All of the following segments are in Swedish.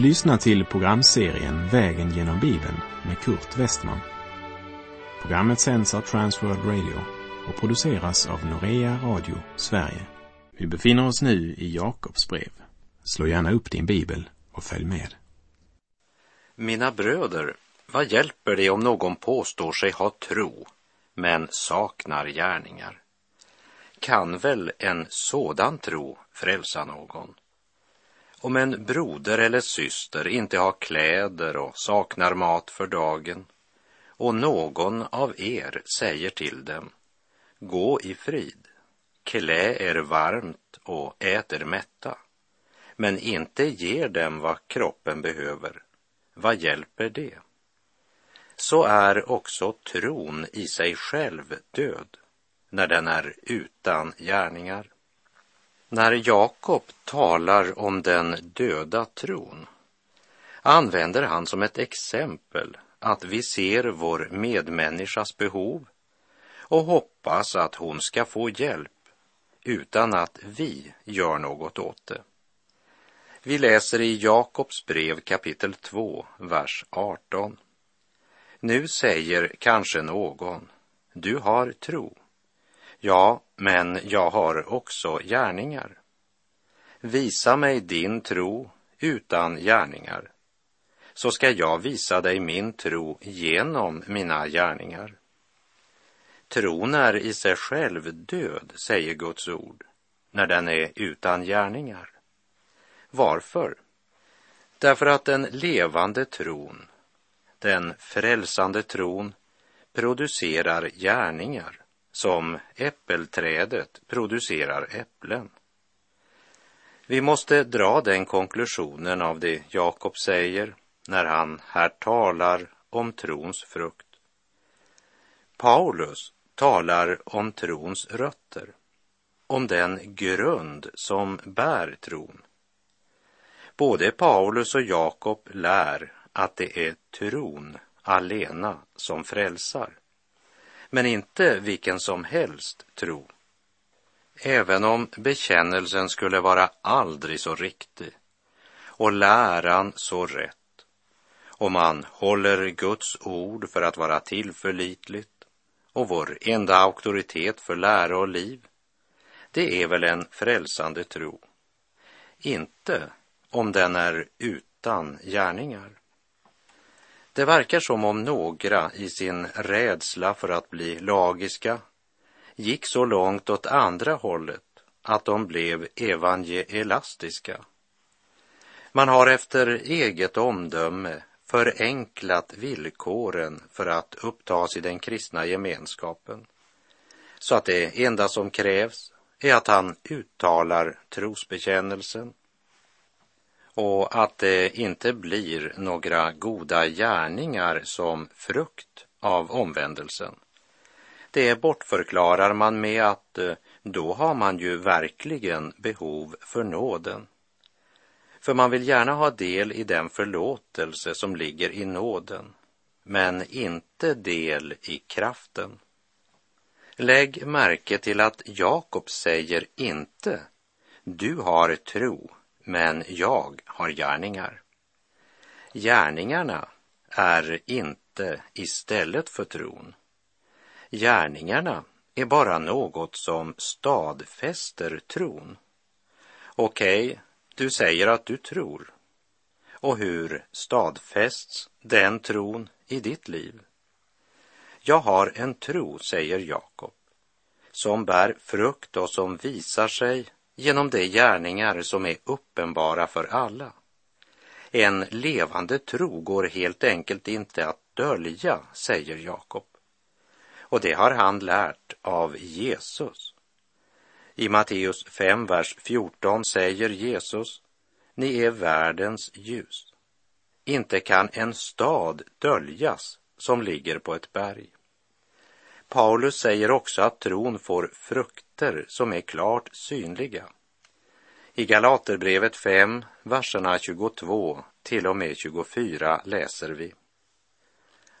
Du lyssnar till programserien Vägen genom Bibeln med Kurt Westman. Programmet sänds av Transworld Radio och produceras av Norea Radio Sverige. Vi befinner oss nu i Jakobs brev. Slå gärna upp din bibel och följ med. Mina bröder, vad hjälper det om någon påstår sig ha tro men saknar gärningar? Kan väl en sådan tro frälsa någon? Om en broder eller syster inte har kläder och saknar mat för dagen och någon av er säger till dem, gå i frid, klä er varmt och ät er mätta, men inte ger dem vad kroppen behöver, vad hjälper det? Så är också tron i sig själv död när den är utan gärningar. När Jakob talar om den döda tron använder han som ett exempel att vi ser vår medmänniskas behov och hoppas att hon ska få hjälp utan att vi gör något åt det. Vi läser i Jakobs brev kapitel 2, vers 18. Nu säger kanske någon, du har tro. Ja, men jag har också gärningar. Visa mig din tro utan gärningar, så ska jag visa dig min tro genom mina gärningar. Tron är i sig själv död, säger Guds ord, när den är utan gärningar. Varför? Därför att den levande tron, den frälsande tron, producerar gärningar som äppelträdet producerar äpplen. Vi måste dra den konklusionen av det Jakob säger när han här talar om trons frukt. Paulus talar om trons rötter, om den grund som bär tron. Både Paulus och Jakob lär att det är tron alena som frälsar men inte vilken som helst tro. Även om bekännelsen skulle vara aldrig så riktig och läran så rätt och man håller Guds ord för att vara tillförlitligt och vår enda auktoritet för lära och liv, det är väl en frälsande tro. Inte om den är utan gärningar. Det verkar som om några i sin rädsla för att bli lagiska gick så långt åt andra hållet att de blev evangelastiska. Man har efter eget omdöme förenklat villkoren för att upptas i den kristna gemenskapen så att det enda som krävs är att han uttalar trosbekännelsen och att det inte blir några goda gärningar som frukt av omvändelsen. Det bortförklarar man med att eh, då har man ju verkligen behov för nåden. För man vill gärna ha del i den förlåtelse som ligger i nåden, men inte del i kraften. Lägg märke till att Jakob säger inte du har tro men jag har gärningar. Gärningarna är inte istället för tron. Gärningarna är bara något som stadfäster tron. Okej, okay, du säger att du tror. Och hur stadfästs den tron i ditt liv? Jag har en tro, säger Jakob, som bär frukt och som visar sig genom de gärningar som är uppenbara för alla. En levande tro går helt enkelt inte att dölja, säger Jakob. Och det har han lärt av Jesus. I Matteus 5, vers 14 säger Jesus, ni är världens ljus. Inte kan en stad döljas som ligger på ett berg. Paulus säger också att tron får krafter som är klart synliga. I Galaterbrevet 5, verserna 22 till och med 24 läser vi.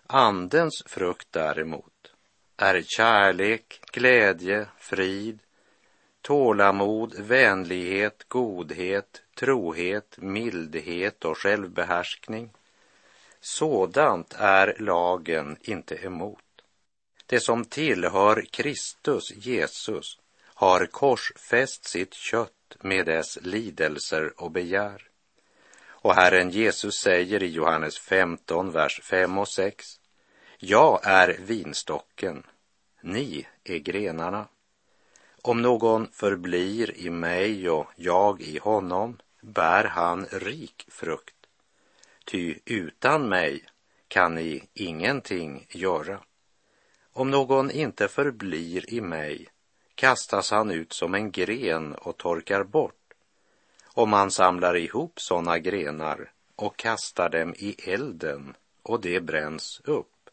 Andens frukt däremot är kärlek, glädje, frid, tålamod, vänlighet, godhet, trohet, mildhet och självbehärskning. Sådant är lagen inte emot. Det som tillhör Kristus Jesus har korsfäst sitt kött med dess lidelser och begär. Och Herren Jesus säger i Johannes 15, vers 5 och 6. Jag är vinstocken, ni är grenarna. Om någon förblir i mig och jag i honom bär han rik frukt. Ty utan mig kan ni ingenting göra. Om någon inte förblir i mig kastas han ut som en gren och torkar bort. Och man samlar ihop sådana grenar och kastar dem i elden och det bränns upp.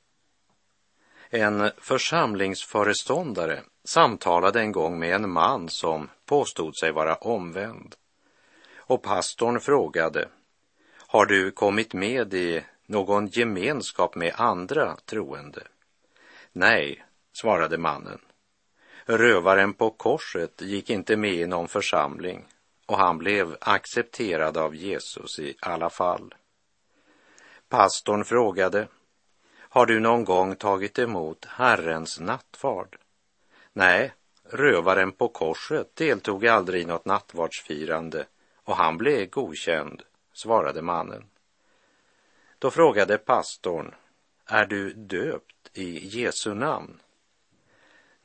En församlingsföreståndare samtalade en gång med en man som påstod sig vara omvänd. Och pastorn frågade, har du kommit med i någon gemenskap med andra troende? Nej, svarade mannen. Rövaren på korset gick inte med i någon församling och han blev accepterad av Jesus i alla fall. Pastorn frågade, har du någon gång tagit emot Herrens nattvard? Nej, rövaren på korset deltog aldrig i något nattvardsfirande och han blev godkänd, svarade mannen. Då frågade pastorn, är du döpt i Jesu namn?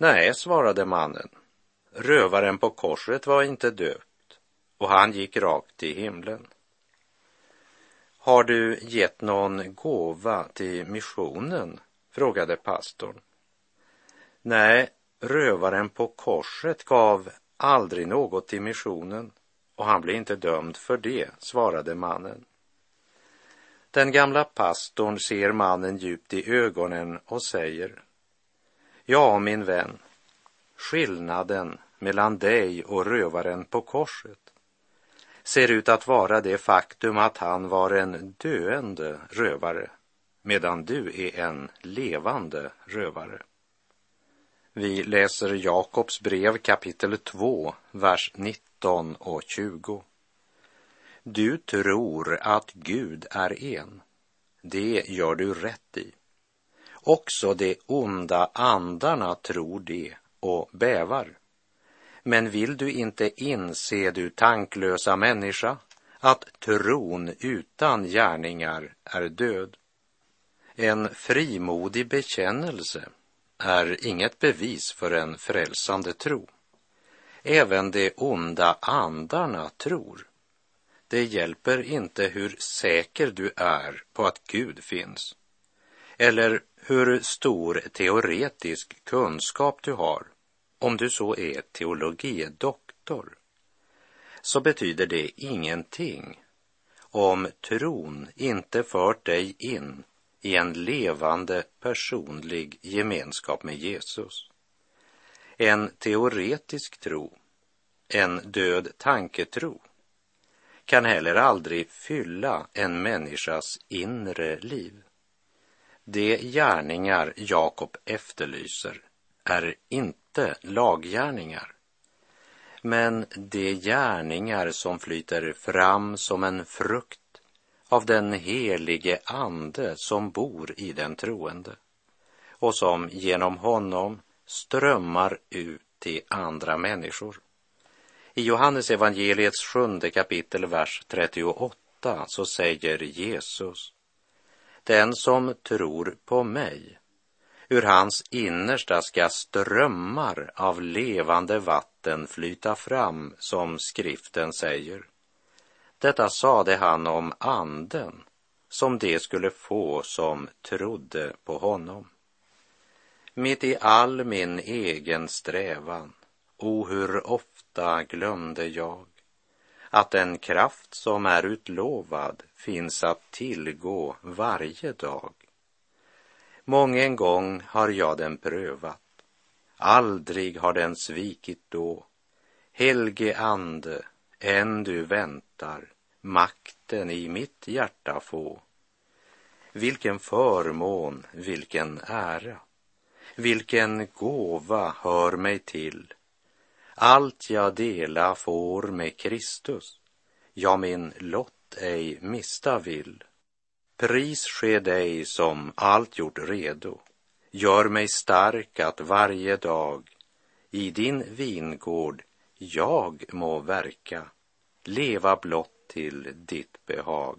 Nej, svarade mannen. Rövaren på korset var inte döpt och han gick rakt till himlen. Har du gett någon gåva till missionen? frågade pastorn. Nej, rövaren på korset gav aldrig något till missionen och han blev inte dömd för det, svarade mannen. Den gamla pastorn ser mannen djupt i ögonen och säger Ja, min vän, skillnaden mellan dig och rövaren på korset ser ut att vara det faktum att han var en döende rövare medan du är en levande rövare. Vi läser Jakobs brev kapitel 2, vers 19 och 20. Du tror att Gud är en. Det gör du rätt i. Också de onda andarna tror det och bävar. Men vill du inte inse, du tanklösa människa, att tron utan gärningar är död? En frimodig bekännelse är inget bevis för en frälsande tro. Även de onda andarna tror. Det hjälper inte hur säker du är på att Gud finns eller hur stor teoretisk kunskap du har, om du så är teologidoktor, så betyder det ingenting om tron inte fört dig in i en levande personlig gemenskap med Jesus. En teoretisk tro, en död tanketro, kan heller aldrig fylla en människas inre liv. De gärningar Jakob efterlyser är inte laggärningar, men de gärningar som flyter fram som en frukt av den helige Ande som bor i den troende och som genom honom strömmar ut till andra människor. I Johannes evangeliets sjunde kapitel, vers 38, så säger Jesus den som tror på mig, ur hans innersta ska strömmar av levande vatten flyta fram, som skriften säger. Detta sade han om anden, som det skulle få som trodde på honom. Mitt i all min egen strävan, o hur ofta glömde jag att den kraft som är utlovad finns att tillgå varje dag. Mången gång har jag den prövat, aldrig har den svikit då. Helge ande, än du väntar, makten i mitt hjärta få. Vilken förmån, vilken ära, vilken gåva hör mig till allt jag dela får med Kristus, ja, min lott ej mista vill. Pris ske dig som allt gjort redo. Gör mig stark att varje dag i din vingård jag må verka, leva blott till ditt behag.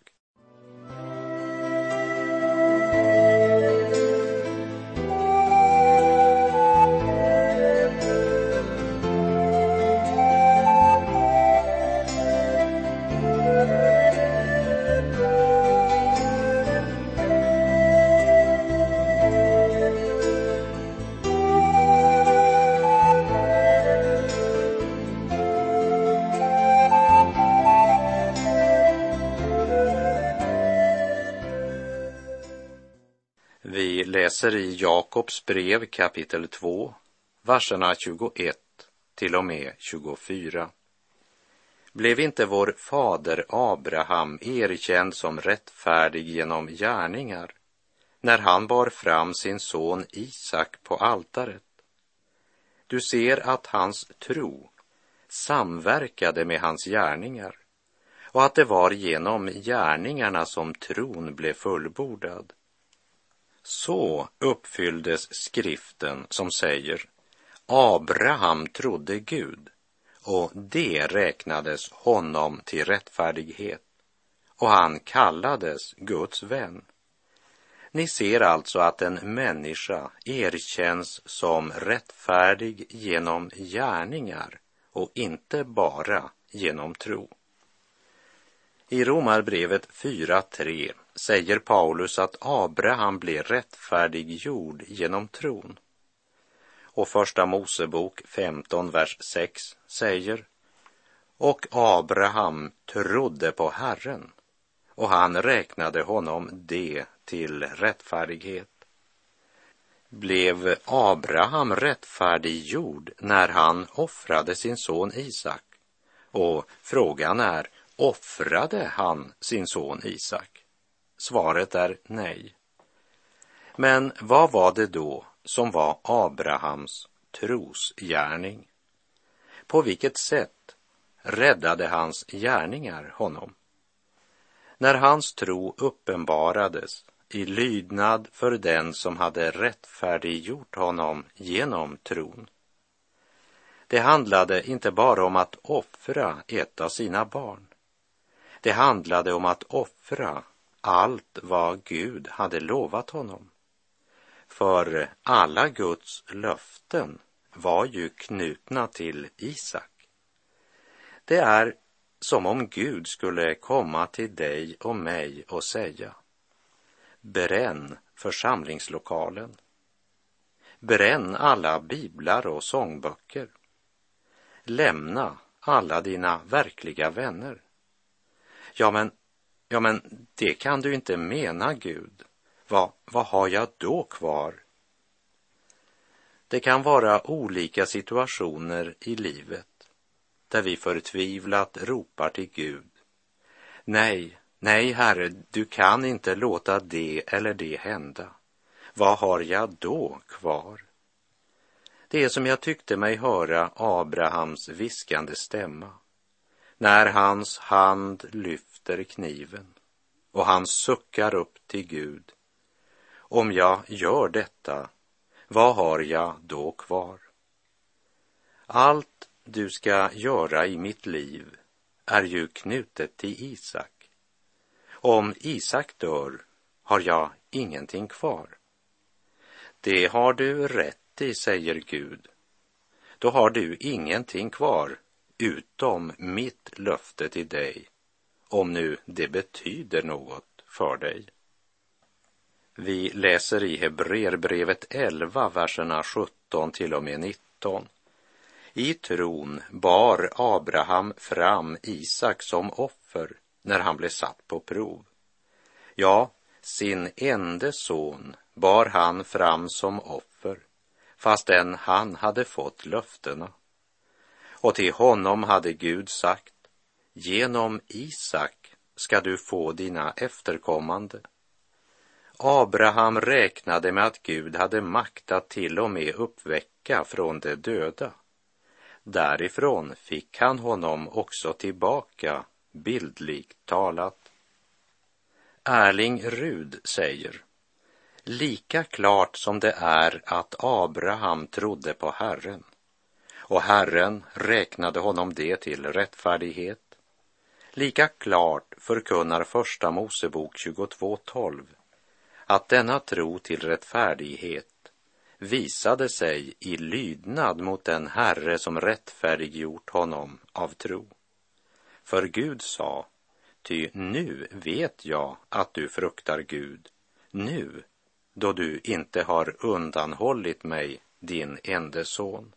Läser i Jakobs brev kapitel 2, verserna 21 till och med 24. Blev inte vår fader Abraham erkänd som rättfärdig genom gärningar när han bar fram sin son Isak på altaret? Du ser att hans tro samverkade med hans gärningar och att det var genom gärningarna som tron blev fullbordad. Så uppfylldes skriften som säger Abraham trodde Gud och det räknades honom till rättfärdighet och han kallades Guds vän. Ni ser alltså att en människa erkänns som rättfärdig genom gärningar och inte bara genom tro. I Romarbrevet 4.3 säger Paulus att Abraham blev rättfärdiggjord genom tron. Och första Mosebok 15, vers 6 säger Och Abraham trodde på Herren och han räknade honom det till rättfärdighet. Blev Abraham rättfärdiggjord när han offrade sin son Isak? Och frågan är, offrade han sin son Isak? Svaret är nej. Men vad var det då som var Abrahams trosgärning? På vilket sätt räddade hans gärningar honom? När hans tro uppenbarades i lydnad för den som hade rättfärdiggjort honom genom tron. Det handlade inte bara om att offra ett av sina barn. Det handlade om att offra allt vad Gud hade lovat honom. För alla Guds löften var ju knutna till Isak. Det är som om Gud skulle komma till dig och mig och säga Bränn församlingslokalen. Bränn alla biblar och sångböcker. Lämna alla dina verkliga vänner. Ja, men, ja, men det kan du inte mena, Gud. Vad, vad har jag då kvar? Det kan vara olika situationer i livet där vi förtvivlat ropar till Gud. Nej, nej, Herre, du kan inte låta det eller det hända. Vad har jag då kvar? Det är som jag tyckte mig höra Abrahams viskande stämma när hans hand lyfter kniven och han suckar upp till Gud. Om jag gör detta, vad har jag då kvar? Allt du ska göra i mitt liv är ju knutet till Isak. Om Isak dör har jag ingenting kvar. Det har du rätt i, säger Gud. Då har du ingenting kvar utom mitt löfte till dig, om nu det betyder något för dig. Vi läser i Hebreerbrevet 11, verserna 17 till och med 19. I tron bar Abraham fram Isak som offer när han blev satt på prov. Ja, sin ende son bar han fram som offer, fastän han hade fått löftena. Och till honom hade Gud sagt, genom Isak ska du få dina efterkommande. Abraham räknade med att Gud hade makt att till och med uppväcka från de döda Därifrån fick han honom också tillbaka, bildligt talat. Erling Rud säger, lika klart som det är att Abraham trodde på Herren och Herren räknade honom det till rättfärdighet. Lika klart förkunnar Första Mosebok 22.12 att denna tro till rättfärdighet visade sig i lydnad mot den Herre som rättfärdiggjort honom av tro. För Gud sa, ty nu vet jag att du fruktar Gud, nu då du inte har undanhållit mig din ende son.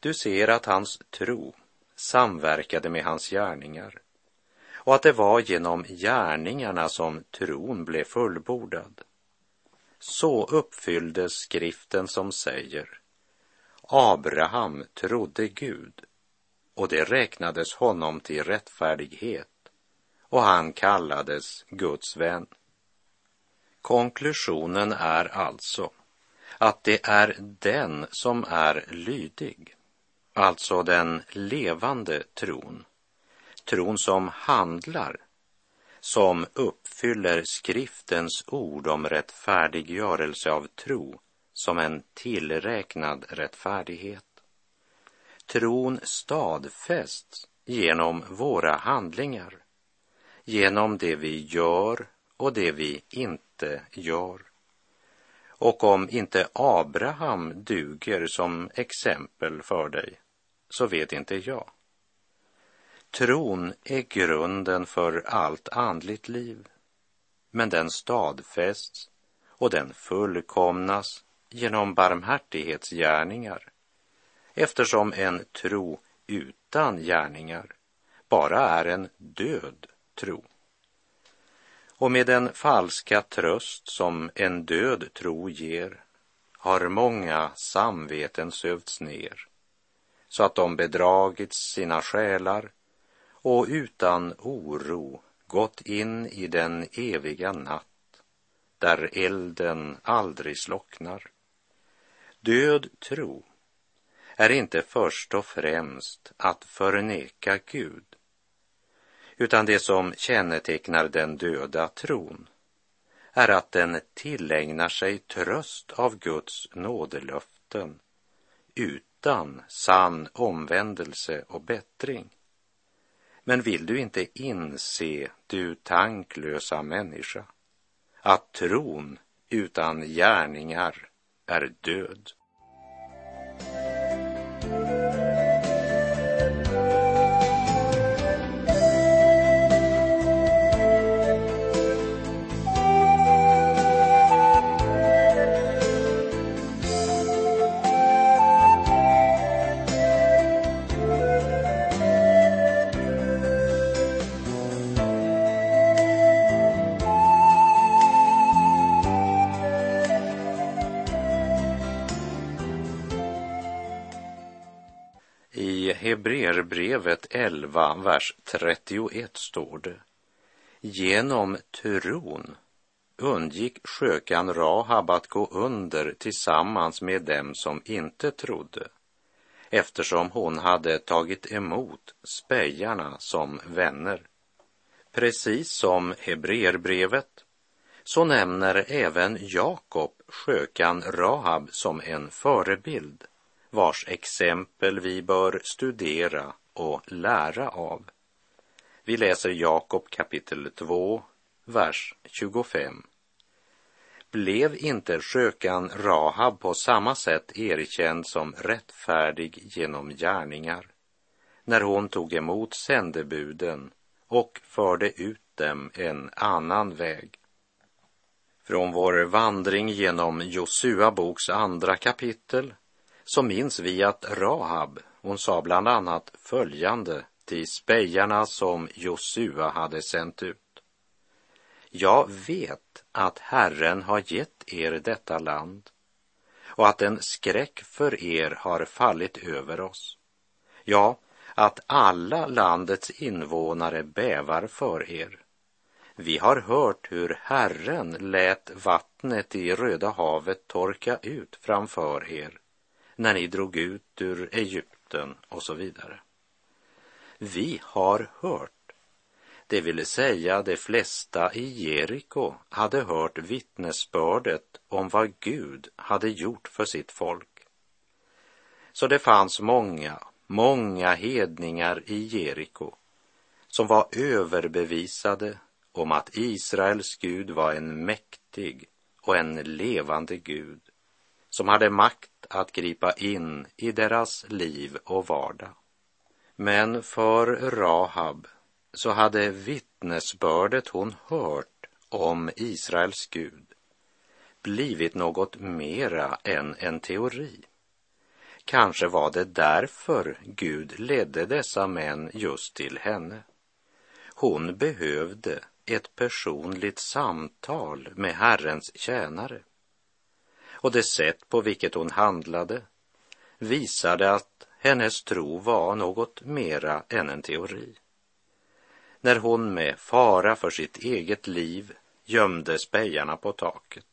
Du ser att hans tro samverkade med hans gärningar och att det var genom gärningarna som tron blev fullbordad. Så uppfylldes skriften som säger Abraham trodde Gud och det räknades honom till rättfärdighet och han kallades Guds vän. Konklusionen är alltså att det är den som är lydig, alltså den levande tron, tron som handlar, som uppfyller skriftens ord om rättfärdiggörelse av tro som en tillräknad rättfärdighet. Tron stadfästs genom våra handlingar, genom det vi gör och det vi inte gör. Och om inte Abraham duger som exempel för dig, så vet inte jag. Tron är grunden för allt andligt liv, men den stadfästs och den fullkomnas genom barmhärtighetsgärningar eftersom en tro utan gärningar bara är en död tro. Och med den falska tröst som en död tro ger har många samveten sövts ner så att de bedragits sina själar och utan oro gått in i den eviga natt där elden aldrig slocknar. Död tro är inte först och främst att förneka Gud, utan det som kännetecknar den döda tron är att den tillägnar sig tröst av Guds nådelöften utan sann omvändelse och bättring. Men vill du inte inse, du tanklösa människa, att tron utan gärningar är död? Hebreerbrevet 11, vers 31 står det. Genom tron undgick skökan Rahab att gå under tillsammans med dem som inte trodde, eftersom hon hade tagit emot spejarna som vänner. Precis som Hebreerbrevet så nämner även Jakob skökan Rahab som en förebild vars exempel vi bör studera och lära av. Vi läser Jakob kapitel 2, vers 25. Blev inte skökan Rahab på samma sätt erkänd som rättfärdig genom gärningar när hon tog emot sändebuden och förde ut dem en annan väg? Från vår vandring genom Josua boks andra kapitel så minns vi att Rahab, hon sa bland annat följande till spejarna som Josua hade sänt ut. Jag vet att Herren har gett er detta land och att en skräck för er har fallit över oss. Ja, att alla landets invånare bävar för er. Vi har hört hur Herren lät vattnet i Röda havet torka ut framför er när ni drog ut ur Egypten och så vidare. Vi har hört det vill säga de flesta i Jeriko hade hört vittnesbördet om vad Gud hade gjort för sitt folk. Så det fanns många, många hedningar i Jeriko som var överbevisade om att Israels Gud var en mäktig och en levande Gud som hade makt att gripa in i deras liv och vardag. Men för Rahab så hade vittnesbördet hon hört om Israels Gud blivit något mera än en teori. Kanske var det därför Gud ledde dessa män just till henne. Hon behövde ett personligt samtal med Herrens tjänare. Och det sätt på vilket hon handlade visade att hennes tro var något mera än en teori när hon med fara för sitt eget liv gömde spejarna på taket.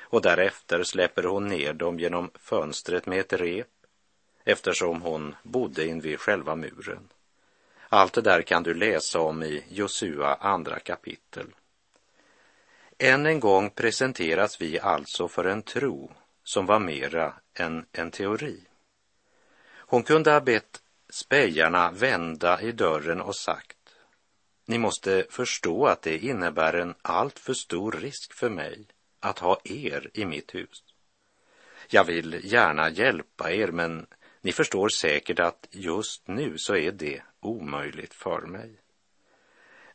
Och därefter släpper hon ner dem genom fönstret med ett rep eftersom hon bodde invid själva muren. Allt det där kan du läsa om i Josua andra kapitel. Än en gång presenteras vi alltså för en tro som var mera än en teori. Hon kunde ha bett spejarna vända i dörren och sagt ni måste förstå att det innebär en alltför stor risk för mig att ha er i mitt hus. Jag vill gärna hjälpa er, men ni förstår säkert att just nu så är det omöjligt för mig.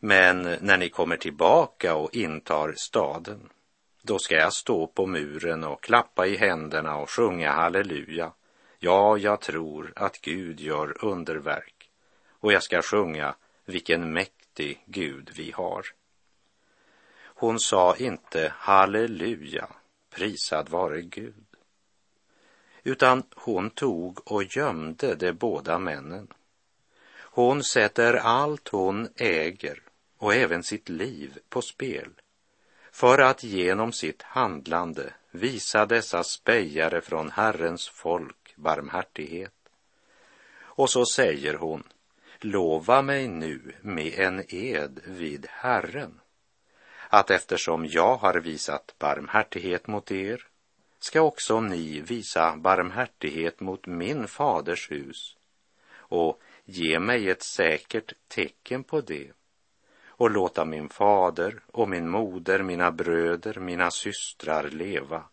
Men när ni kommer tillbaka och intar staden, då ska jag stå på muren och klappa i händerna och sjunga halleluja. Ja, jag tror att Gud gör underverk. Och jag ska sjunga vilken mäktig Gud vi har. Hon sa inte halleluja, prisad vare Gud, utan hon tog och gömde de båda männen. Hon sätter allt hon äger och även sitt liv på spel för att genom sitt handlande visa dessa spejare från Herrens folk barmhärtighet. Och så säger hon, lova mig nu med en ed vid Herren att eftersom jag har visat barmhärtighet mot er ska också ni visa barmhärtighet mot min faders hus och ge mig ett säkert tecken på det och låta min fader och min moder, mina bröder, mina systrar leva,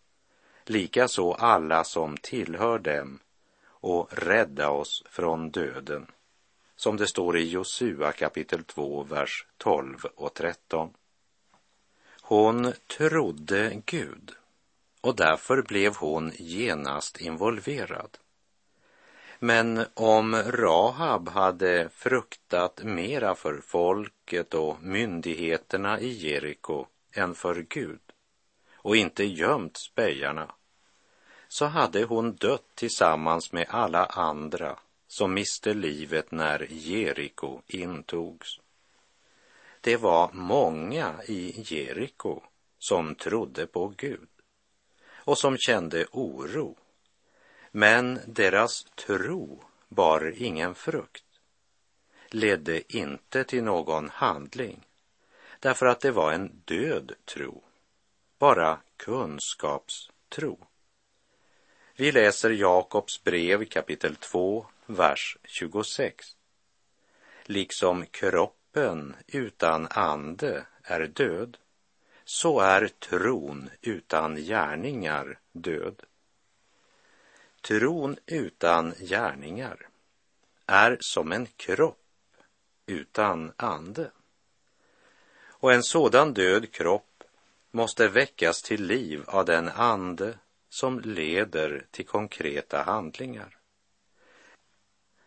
likaså alla som tillhör dem och rädda oss från döden som det står i Josua kapitel 2, vers 12 och 13. Hon trodde Gud och därför blev hon genast involverad. Men om Rahab hade fruktat mera för folket och myndigheterna i Jeriko än för Gud och inte gömt spejarna så hade hon dött tillsammans med alla andra som miste livet när Jeriko intogs. Det var många i Jeriko som trodde på Gud och som kände oro. Men deras tro bar ingen frukt, ledde inte till någon handling, därför att det var en död tro, bara kunskapstro. Vi läser Jakobs brev kapitel 2, vers 26. Liksom kroppen utan ande är död, så är tron utan gärningar död. Tron utan gärningar är som en kropp utan ande. Och en sådan död kropp måste väckas till liv av den ande som leder till konkreta handlingar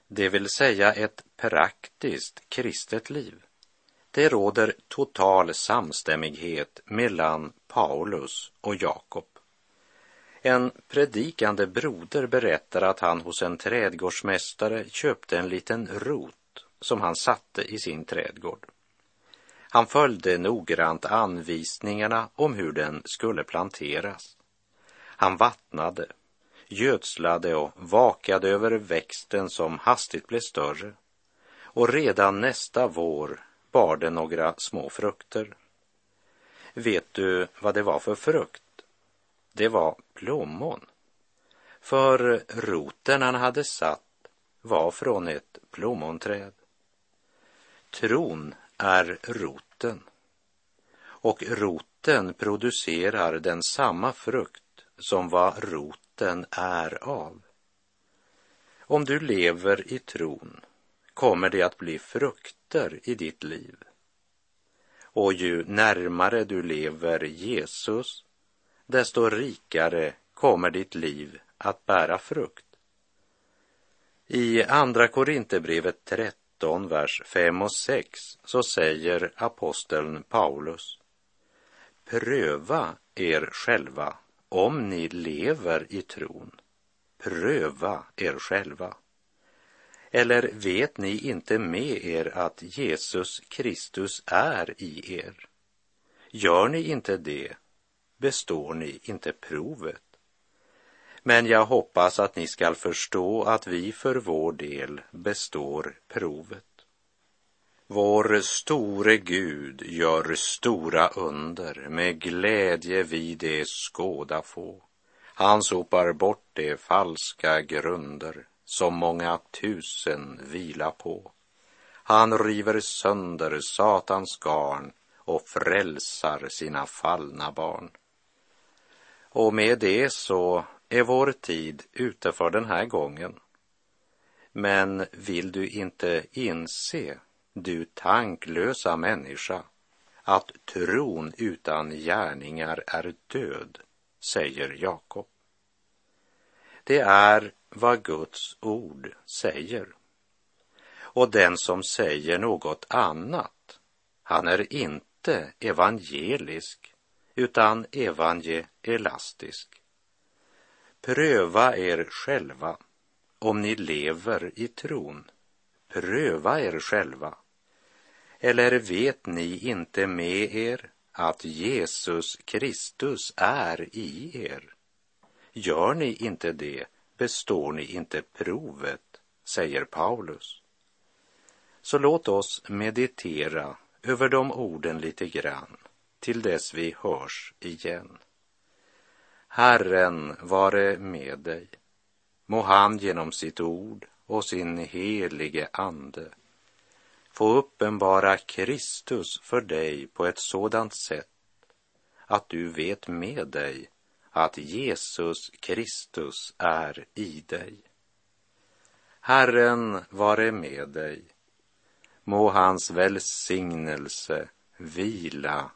det vill säga ett praktiskt kristet liv. Det råder total samstämmighet mellan Paulus och Jakob. En predikande broder berättar att han hos en trädgårdsmästare köpte en liten rot som han satte i sin trädgård. Han följde noggrant anvisningarna om hur den skulle planteras. Han vattnade, gödslade och vakade över växten som hastigt blev större och redan nästa vår bar den några små frukter. Vet du vad det var för frukt? Det var plommon. För roten han hade satt var från ett plommonträd. Tron är roten och roten producerar den samma frukt som vad roten är av. Om du lever i tron kommer det att bli frukter i ditt liv. Och ju närmare du lever Jesus, desto rikare kommer ditt liv att bära frukt. I Andra Korinthierbrevet 13, vers 5 och 6 så säger aposteln Paulus Pröva er själva om ni lever i tron. Pröva er själva. Eller vet ni inte med er att Jesus Kristus är i er? Gör ni inte det, består ni inte provet. Men jag hoppas att ni skall förstå att vi för vår del består provet. Vår store Gud gör stora under, med glädje vi det skåda få. Han sopar bort de falska grunder som många tusen vila på. Han river sönder Satans garn och frälsar sina fallna barn. Och med det så är vår tid ute för den här gången. Men vill du inte inse, du tanklösa människa, att tron utan gärningar är död, säger Jakob. Det är vad Guds ord säger. Och den som säger något annat, han är inte evangelisk utan evangelastisk. Pröva er själva om ni lever i tron. Pröva er själva. Eller vet ni inte med er att Jesus Kristus är i er? Gör ni inte det består ni inte provet, säger Paulus. Så låt oss meditera över de orden lite grann till dess vi hörs igen. Herren vare med dig. Må han genom sitt ord och sin helige ande få uppenbara Kristus för dig på ett sådant sätt att du vet med dig att Jesus Kristus är i dig. Herren vare med dig. Må hans välsignelse vila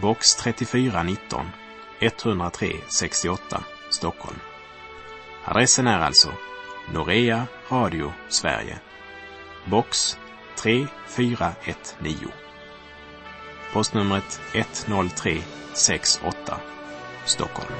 box 3419 103 68 Stockholm. Adressen är alltså Norea Radio Sverige, box 3419. Postnumret 10368 Stockholm.